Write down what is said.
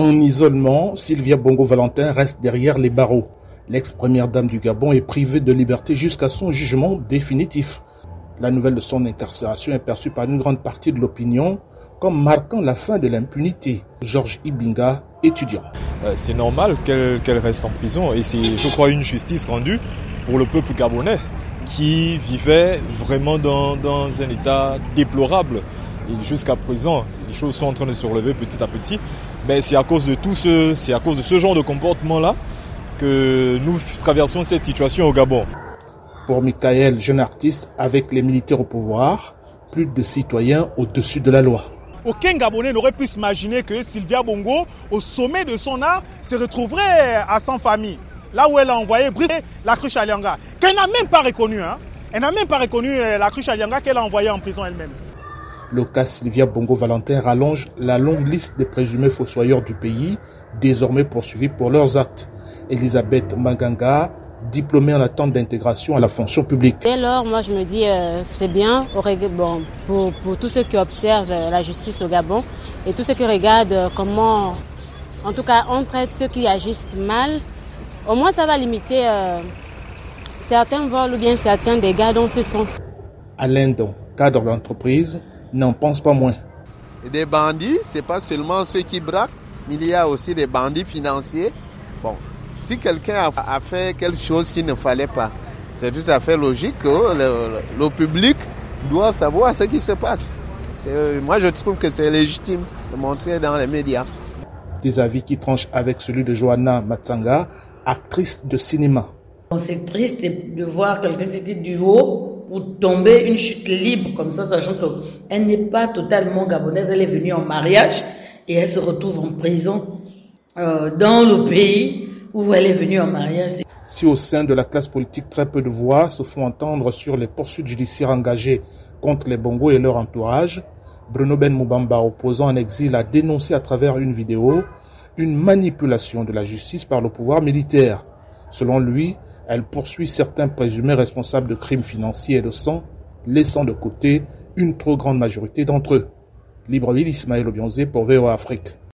En isolement, Sylvia Bongo-Valentin reste derrière les barreaux. L'ex-première dame du Gabon est privée de liberté jusqu'à son jugement définitif. La nouvelle de son incarcération est perçue par une grande partie de l'opinion comme marquant la fin de l'impunité. Georges Ibinga, étudiant. Euh, c'est normal qu'elle reste en prison et c'est, je crois, une justice rendue pour le peuple gabonais qui vivait vraiment dans, un état déplorable. Et jusqu'à présent, les choses sont en train de se relever petit à petit. Mais c'est à cause de tout ce, c'est à cause de ce genre de comportement-là que nous traversons cette situation au Gabon. Pour Michael, jeune artiste, avec les militaires au pouvoir, plus de citoyens au-dessus de la loi. Aucun Gabonais n'aurait pu s'imaginer que Sylvia Bongo, au sommet de son art, se retrouverait à son famille. Là où elle a envoyé briser la cruche Alianga, qu'elle n'a même pas reconnu. Hein. Elle n'a même pas reconnu euh, la cruche Alianga qu'elle a envoyée en prison elle-même. Le cas Sylvia Bongo-Valentin rallonge la longue liste des présumés fossoyeurs du pays, désormais poursuivis pour leurs actes. Elisabeth Maganga, diplômée en attente d'intégration à la fonction publique. Dès lors, moi je me dis euh, c'est bien bon, pour, pour, tous ceux qui observent euh, la justice au Gabon et tous ceux qui regardent euh, comment, en tout cas, on traite ceux qui agissent mal. Au moins ça va limiter certains vols ou bien certains dégâts dans ce sens. Alain Don, cadre d'entreprise, n'en pense pas moins. des bandits, c'est pas seulement ceux qui braquent, mais il y a aussi des bandits financiers. Bon, si quelqu'un a, fait quelque chose qu'il ne fallait pas, c'est tout à fait logique que le, public doit savoir ce qui se passe. Moi, je trouve que c'est légitime de montrer dans les médias. Des avis qui tranchent avec celui de Johanna Matsanga, actrice de cinéma. C'est triste de voir quelqu'un qui était du haut pour tomber une chute libre comme ça, sachant qu'elle n'est pas totalement gabonaise, elle est venue en mariage et elle se retrouve en prison euh, dans le pays où elle est venue en mariage. Si au sein de la classe politique, très peu de voix se font entendre sur les poursuites judiciaires engagées contre les Bongo et leur entourage, Bruno Ben Moubamba, opposant en exil, a dénoncé à travers une vidéo une manipulation de la justice par le pouvoir militaire. Selon lui, elle poursuit certains présumés responsables de crimes financiers et de sang, laissant de côté une trop grande majorité d'entre eux. Libreville Ismaël Obionzé pour VOA Afrique.